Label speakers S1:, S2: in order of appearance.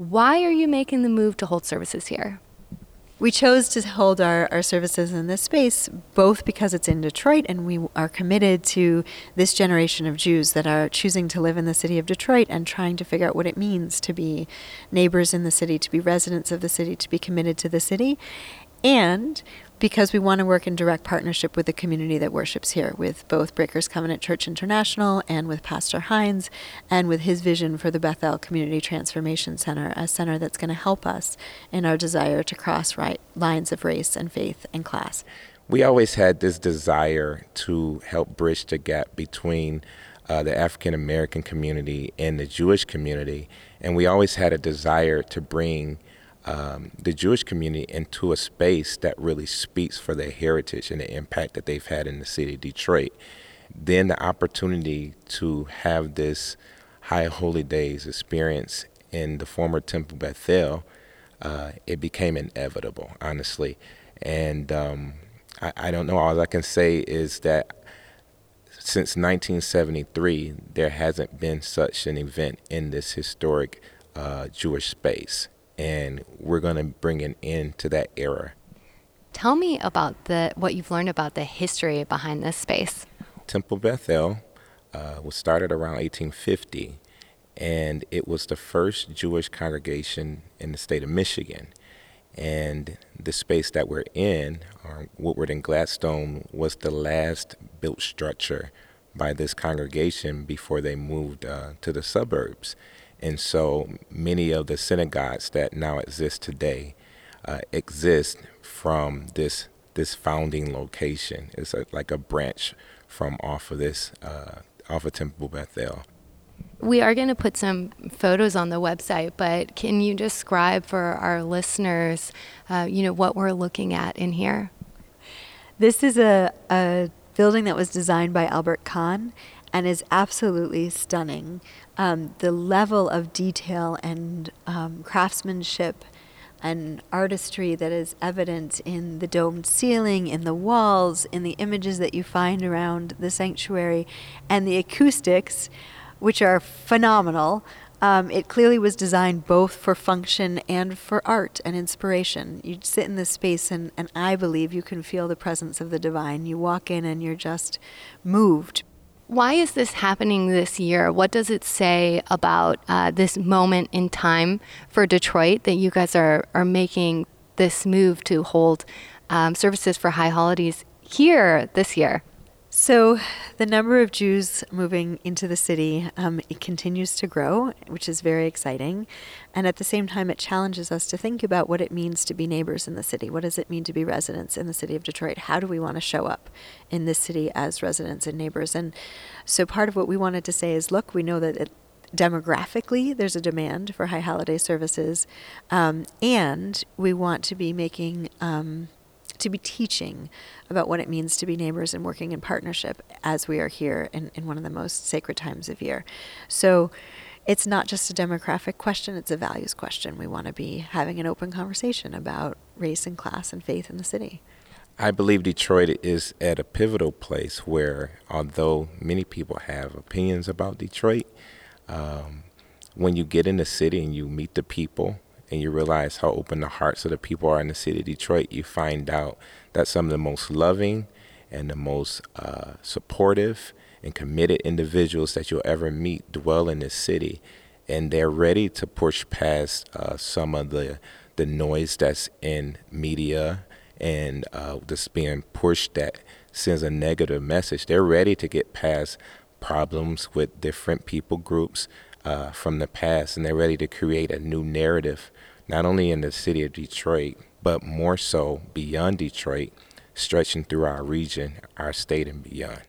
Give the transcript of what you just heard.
S1: Why are you making the move to hold services here?
S2: We chose to hold our, our services in this space both because it's in Detroit and we are committed to this generation of Jews that are choosing to live in the city of Detroit and trying to figure out what it means to be neighbors in the city, to be residents of the city, to be committed to the city. And because we want to work in direct partnership with the community that worships here, with both Breakers Covenant Church International and with Pastor Hines, and with his vision for the Bethel Community Transformation Center, a center that's going to help us in our desire to cross right lines of race and faith and class.
S3: We always had this desire to help bridge the gap between uh, the African American community and the Jewish community, and we always had a desire to bring um, the Jewish community into a space that really speaks for their heritage and the impact that they've had in the city of Detroit. Then the opportunity to have this High Holy Days experience in the former Temple Beth El, uh, it became inevitable, honestly. And um, I, I don't know, all I can say is that since 1973, there hasn't been such an event in this historic uh, Jewish space and we're going to bring an end to that era.
S1: Tell me about the what you've learned about the history behind this space.
S3: Temple Beth El uh, was started around 1850, and it was the first Jewish congregation in the state of Michigan. And the space that we're in, or Woodward and Gladstone, was the last built structure by this congregation before they moved uh, to the suburbs. And so many of the synagogues that now exist today uh, exist from this this founding location. It's a, like a branch from off of this uh, off of Temple Beth El.
S1: We are going to put some photos on the website, but can you describe for our listeners, uh, you know, what we're looking at in here?
S2: This is a, a building that was designed by Albert Kahn and is absolutely stunning um, the level of detail and um, craftsmanship and artistry that is evident in the domed ceiling, in the walls, in the images that you find around the sanctuary, and the acoustics, which are phenomenal. Um, it clearly was designed both for function and for art and inspiration. You sit in this space, and, and I believe you can feel the presence of the divine. You walk in, and you're just moved
S1: why is this happening this year? What does it say about uh, this moment in time for Detroit that you guys are, are making this move to hold um, services for high holidays here this year?
S2: So, the number of Jews moving into the city um, it continues to grow, which is very exciting. And at the same time, it challenges us to think about what it means to be neighbors in the city. What does it mean to be residents in the city of Detroit? How do we want to show up in this city as residents and neighbors? And so, part of what we wanted to say is look, we know that it, demographically there's a demand for high holiday services, um, and we want to be making um, to be teaching about what it means to be neighbors and working in partnership as we are here in, in one of the most sacred times of year. So it's not just a demographic question, it's a values question. We want to be having an open conversation about race and class and faith in the city.
S3: I believe Detroit is at a pivotal place where, although many people have opinions about Detroit, um, when you get in the city and you meet the people and you realize how open the hearts of the people are in the city of Detroit, you find out that some of the most loving and the most uh, supportive and committed individuals that you'll ever meet dwell in this city. And they're ready to push past uh, some of the, the noise that's in media and uh, that's being pushed that sends a negative message. They're ready to get past problems with different people groups uh, from the past, and they're ready to create a new narrative, not only in the city of Detroit, but more so beyond Detroit, stretching through our region, our state, and beyond.